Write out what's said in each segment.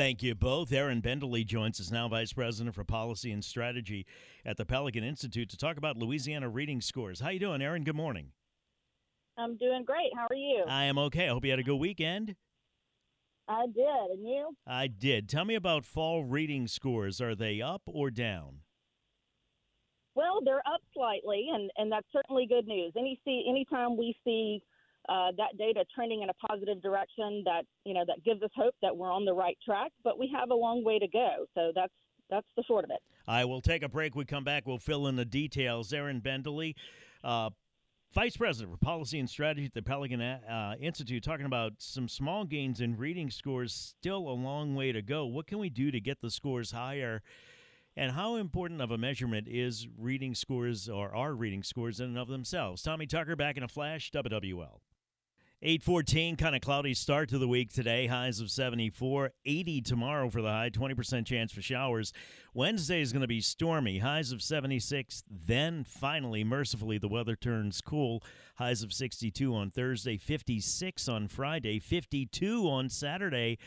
Thank you both. Erin Bendily joins us now, Vice President for Policy and Strategy at the Pelican Institute, to talk about Louisiana reading scores. How are you doing, Erin? Good morning. I'm doing great. How are you? I am okay. I hope you had a good weekend. I did. And you? I did. Tell me about fall reading scores. Are they up or down? Well, they're up slightly, and, and that's certainly good news. Any see anytime we see uh, that data trending in a positive direction that you know that gives us hope that we're on the right track but we have a long way to go so that's that's the short of it i will take a break we come back we'll fill in the details erin bendily uh, Vice President for Policy and Strategy at the Pelican uh, Institute, talking about some small gains in reading scores, still a long way to go. What can we do to get the scores higher? And how important of a measurement is reading scores or are reading scores in and of themselves? Tommy Tucker back in a flash, WWL. 814, kind of cloudy start to the week today. Highs of 74, 80 tomorrow for the high, 20% chance for showers. Wednesday is going to be stormy. Highs of 76. Then finally, mercifully, the weather turns cool. Highs of 62 on Thursday, 56 on Friday, 52 on Saturday.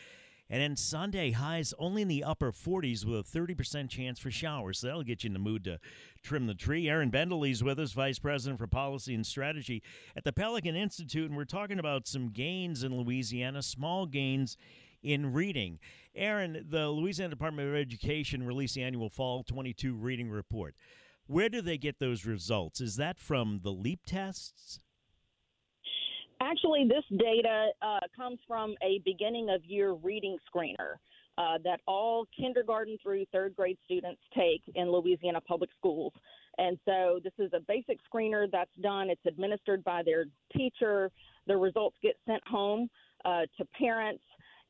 And then Sunday, highs only in the upper 40s with a 30% chance for showers. So that'll get you in the mood to trim the tree. Erin Bendily's with us, Vice President for Policy and Strategy at the Pelican Institute. And we're talking about some gains in Louisiana, small gains in reading. Erin, the Louisiana Department of Education released the annual Fall 22 reading report. Where do they get those results? Is that from the LEAP tests? Actually, this data uh, comes from a beginning of year reading screener uh, that all kindergarten through third grade students take in Louisiana public schools. And so this is a basic screener that's done. It's administered by their teacher. The results get sent home uh, to parents,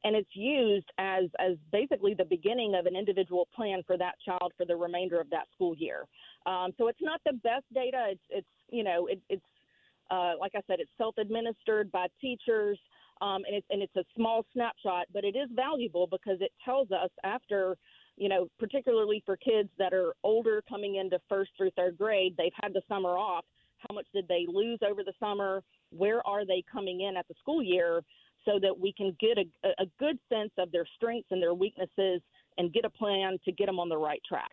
and it's used as as basically the beginning of an individual plan for that child for the remainder of that school year. Um, so it's not the best data. It's it's you know it, it's uh, like I said, it's self-administered by teachers, um, and it's and it's a small snapshot, but it is valuable because it tells us after, you know, particularly for kids that are older coming into first through third grade, they've had the summer off. How much did they lose over the summer? Where are they coming in at the school year? So that we can get a, a good sense of their strengths and their weaknesses and get a plan to get them on the right track.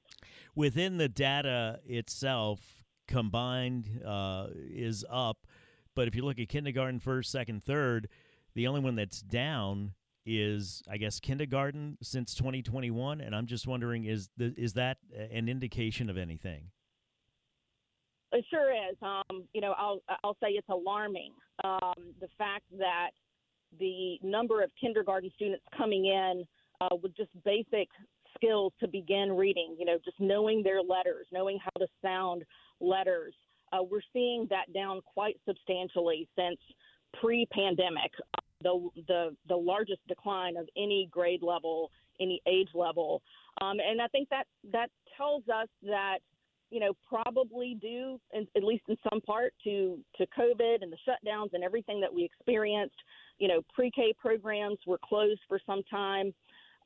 Within the data itself, combined uh, is up. But if you look at kindergarten, first, second, third, the only one that's down is, I guess, kindergarten since 2021. And I'm just wondering, is the, is that an indication of anything? It sure is. Um, you know, I'll I'll say it's alarming. Um, the fact that the number of kindergarten students coming in uh, with just basic skills to begin reading, you know, just knowing their letters, knowing how to sound letters. Uh, we're seeing that down quite substantially since pre-pandemic. The the the largest decline of any grade level, any age level, um, and I think that that tells us that you know probably due, in, at least in some part, to to COVID and the shutdowns and everything that we experienced. You know, pre-K programs were closed for some time.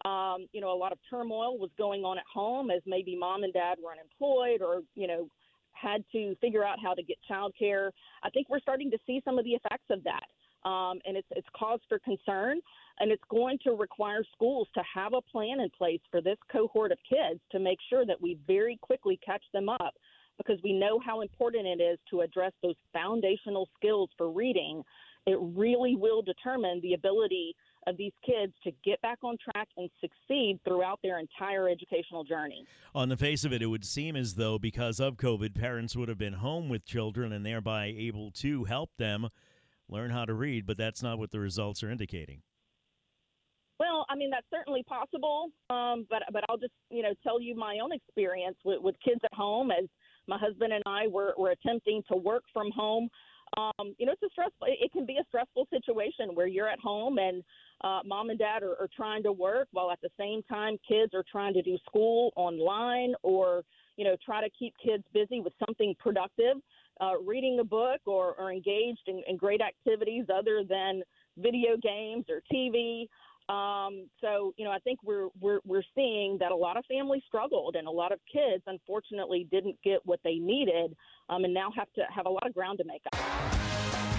Um, you know, a lot of turmoil was going on at home as maybe mom and dad were unemployed or you know had to figure out how to get childcare. I think we're starting to see some of the effects of that, um, and it's it's cause for concern. And it's going to require schools to have a plan in place for this cohort of kids to make sure that we very quickly catch them up, because we know how important it is to address those foundational skills for reading. It really will determine the ability of these kids to get back on track and succeed throughout their entire educational journey. On the face of it, it would seem as though because of COVID, parents would have been home with children and thereby able to help them learn how to read, but that's not what the results are indicating. Well, I mean that's certainly possible, um, but but I'll just you know tell you my own experience with, with kids at home as my husband and I were, were attempting to work from home. Um, you know, it's a stressful. It can be a stressful situation where you're at home and uh, mom and dad are, are trying to work while at the same time kids are trying to do school online or you know try to keep kids busy with something productive, uh, reading a book or, or engaged in, in great activities other than video games or TV. Um, so you know, I think we're we're we're seeing that a lot of families struggled, and a lot of kids, unfortunately, didn't get what they needed, um, and now have to have a lot of ground to make up.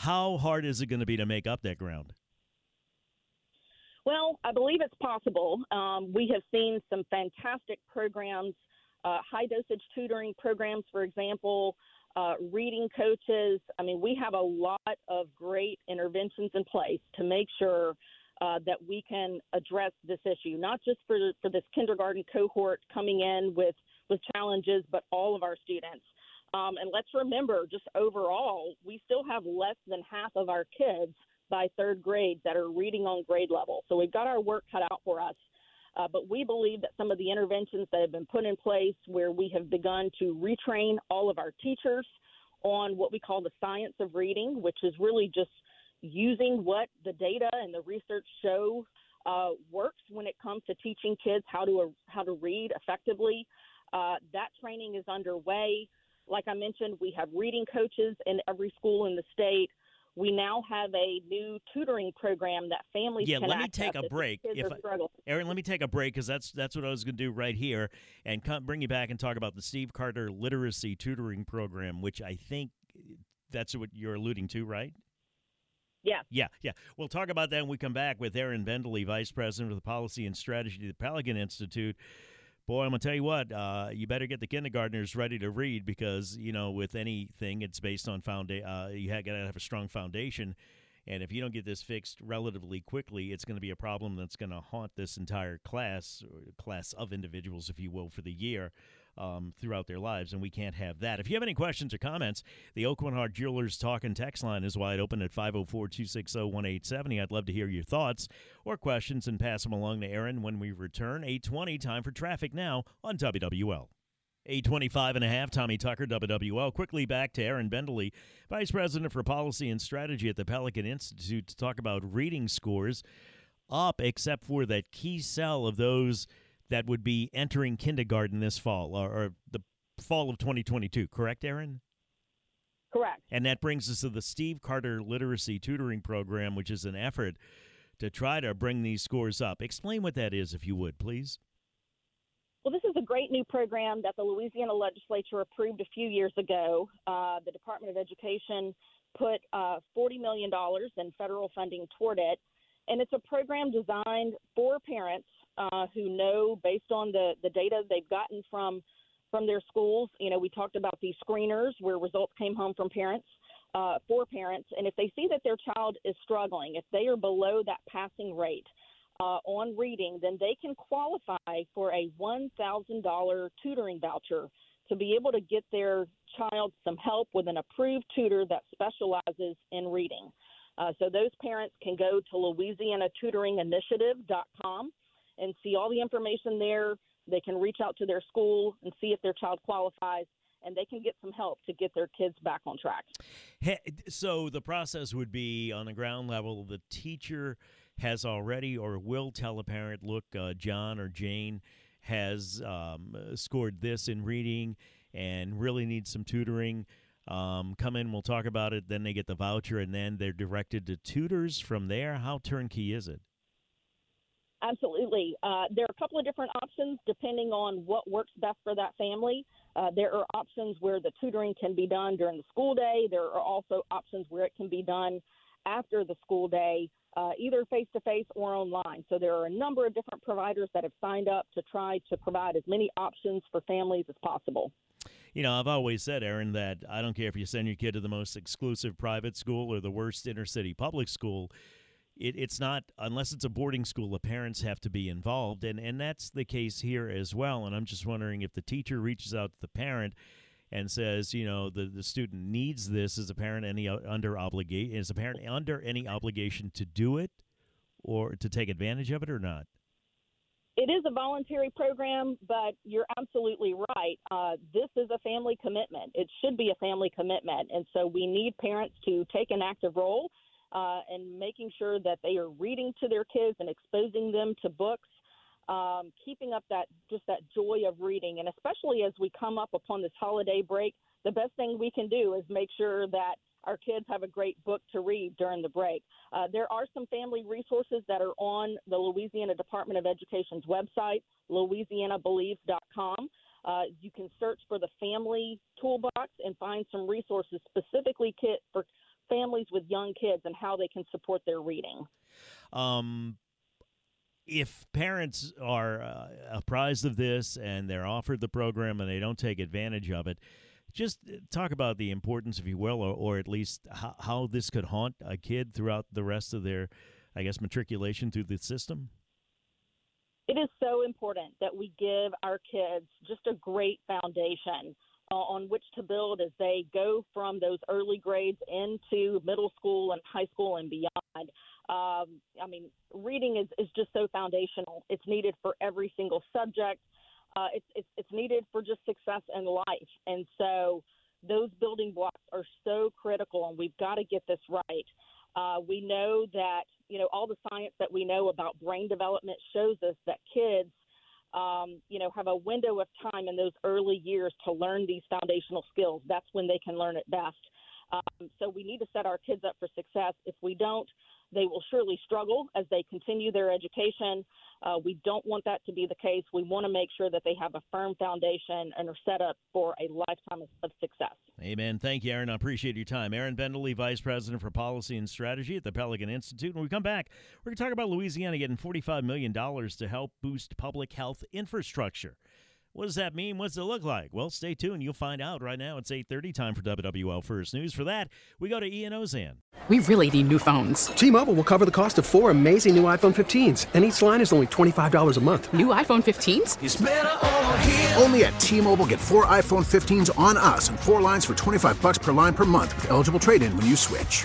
How hard is it going to be to make up that ground? Well, I believe it's possible. Um, we have seen some fantastic programs, uh, high dosage tutoring programs, for example, uh, reading coaches. I mean, we have a lot of great interventions in place to make sure uh, that we can address this issue, not just for for this kindergarten cohort coming in with with challenges, but all of our students. Um, and let's remember, just overall, we still have less than half of our kids by third grade that are reading on grade level. So we've got our work cut out for us. Uh, but we believe that some of the interventions that have been put in place, where we have begun to retrain all of our teachers on what we call the science of reading, which is really just using what the data and the research show uh, works when it comes to teaching kids how to uh, how to read effectively. Uh, that training is underway. Like I mentioned, we have reading coaches in every school in the state. We now have a new tutoring program that families can yeah, let me take a break. If I- Erin, let me take a break because that's that's what I was going to do right here, and come, bring you back and talk about the Steve Carter Literacy Tutoring Program, which I think that's what you're alluding to, right? Yeah. Yeah, yeah. We'll talk about that when we come back with Erin Bendily, Vice President of the Policy and Strategy at the Pelican Institute. Boy, I'm gonna tell you what. Uh, you better get the kindergartners ready to read because you know with anything, it's based on foundation. uh, You got to have a strong foundation, and if you don't get this fixed relatively quickly, it's to be a problem that's to haunt this entire class, class of individuals, if you will, for the year. Um, throughout their lives, and we can't have that. If you have any questions or comments, the Aucoin Hart Jewelers Talk and Text line is wide open at 504 260 1870. I'd love to hear your thoughts or questions and pass them along to Erin when we return. 820, time for traffic now on WWL. 825 and a half, Tommy Tucker, WWL. Quickly back to Erin Bendily, Vice President for Policy and Strategy at the Pelican Institute, to talk about reading scores up, except for that key cell of those that would be entering kindergarten this fall or, or the fall of 2022. Correct, Erin? Correct. And that brings us to the Steve Carter Literacy Tutoring Program, which is an effort to try to bring these scores up. Explain what that is, if you would, please. Well, this is a great new program that the Louisiana legislature approved a few years ago. Uh, the Department of Education put uh, $40 million in federal funding toward it. And it's a program designed for parents uh, who know, based on the, the data they've gotten from from their schools. You know, we talked about these screeners where results came home from parents, uh, for parents. And if they see that their child is struggling, if they are below that passing rate, uh, on reading, then they can qualify for a $1,000 tutoring voucher to be able to get their child some help with an approved tutor that specializes in reading. Uh, so those parents can go to LouisianaTutoringInitiative.com and see all the information there. They can reach out to their school and see if their child qualifies, and they can get some help to get their kids back on track. Hey, So the process would be on the ground level, the teacher has already or will tell a parent, look, uh, John or Jane has um, scored this in reading and really needs some tutoring. Um, come in, we'll talk about it. Then they get the voucher, and then they're directed to tutors from there. How turnkey is it? Absolutely. Uh, there are a couple of different options depending on what works best for that family. Uh, there are options where the tutoring can be done during the school day. There are also options where it can be done after the school day, uh, either face to face or online. So there are a number of different providers that have signed up to try to provide as many options for families as possible. You know, I've always said, Erin, that I don't care if you send your kid to the most exclusive private school or the worst inner city public school it, it's not unless it's a boarding school. The parents have to be involved, and and that's the case here as well. And I'm just wondering if the teacher reaches out to the parent and says, you know, the the student needs this. Is a parent any under obligation? Is a parent under any obligation to do it or to take advantage of it or not? It is a voluntary program, but you're absolutely right. Uh, this is a family commitment. It should be a family commitment. And so we need parents to take an active role uh, and making sure that they are reading to their kids and exposing them to books. Um, keeping up that just that joy of reading, and especially as we come up upon this holiday break, the best thing we can do is make sure that our kids have a great book to read during the break. Uh, there are some family resources that are on the Louisiana Department of Education's website, louisianabelieves.com. Uh, you can search for the family toolbox and find some resources specifically kit for families with young kids and how they can support their reading. Um, if parents are uh, apprised of this and they're offered the program and they don't take advantage of it, just talk about the importance, if you will, or, or at least how, how this could haunt a kid throughout the rest of their, I guess, matriculation through the system. It is so important that we give our kids just a great foundation on which to build as they go from those early grades into middle school and high school and beyond. Um, I mean, reading is, is just so foundational. It's needed for every single subject. Uh, it's, it's, it's needed for just success in life. And so those building blocks are so critical, and we've got to get this right. Uh, we know that, you know, all the science that we know about brain development shows us that kids um, you know, have a window of time in those early years to learn these foundational skills. That's when they can learn it best. Um, so we need to set our kids up for success. If we don't, they will surely struggle as they continue their education. Uh, we don't want that to be the case. We want to make sure that they have a firm foundation and are set up for a lifetime of, success. Amen. Thank you, Erin. I appreciate your time. Erin Bendily, Vice President for Policy and Strategy at the Pelican Institute. When we come back, we're going to talk about Louisiana getting $45 million to help boost public health infrastructure. What does that mean? What's it look like? Well, stay tuned. You'll find out right now. It's 8.30 time for WWL First News. For that, we go to Ian Ozan. We really need new phones. T-Mobile will cover the cost of four amazing new iPhone 15s, and each line is only $25 a month. New iPhone 15s? Only at T-Mobile, get four iPhone 15s on us and four lines for 25 bucks per line per month with eligible trade-in when you switch.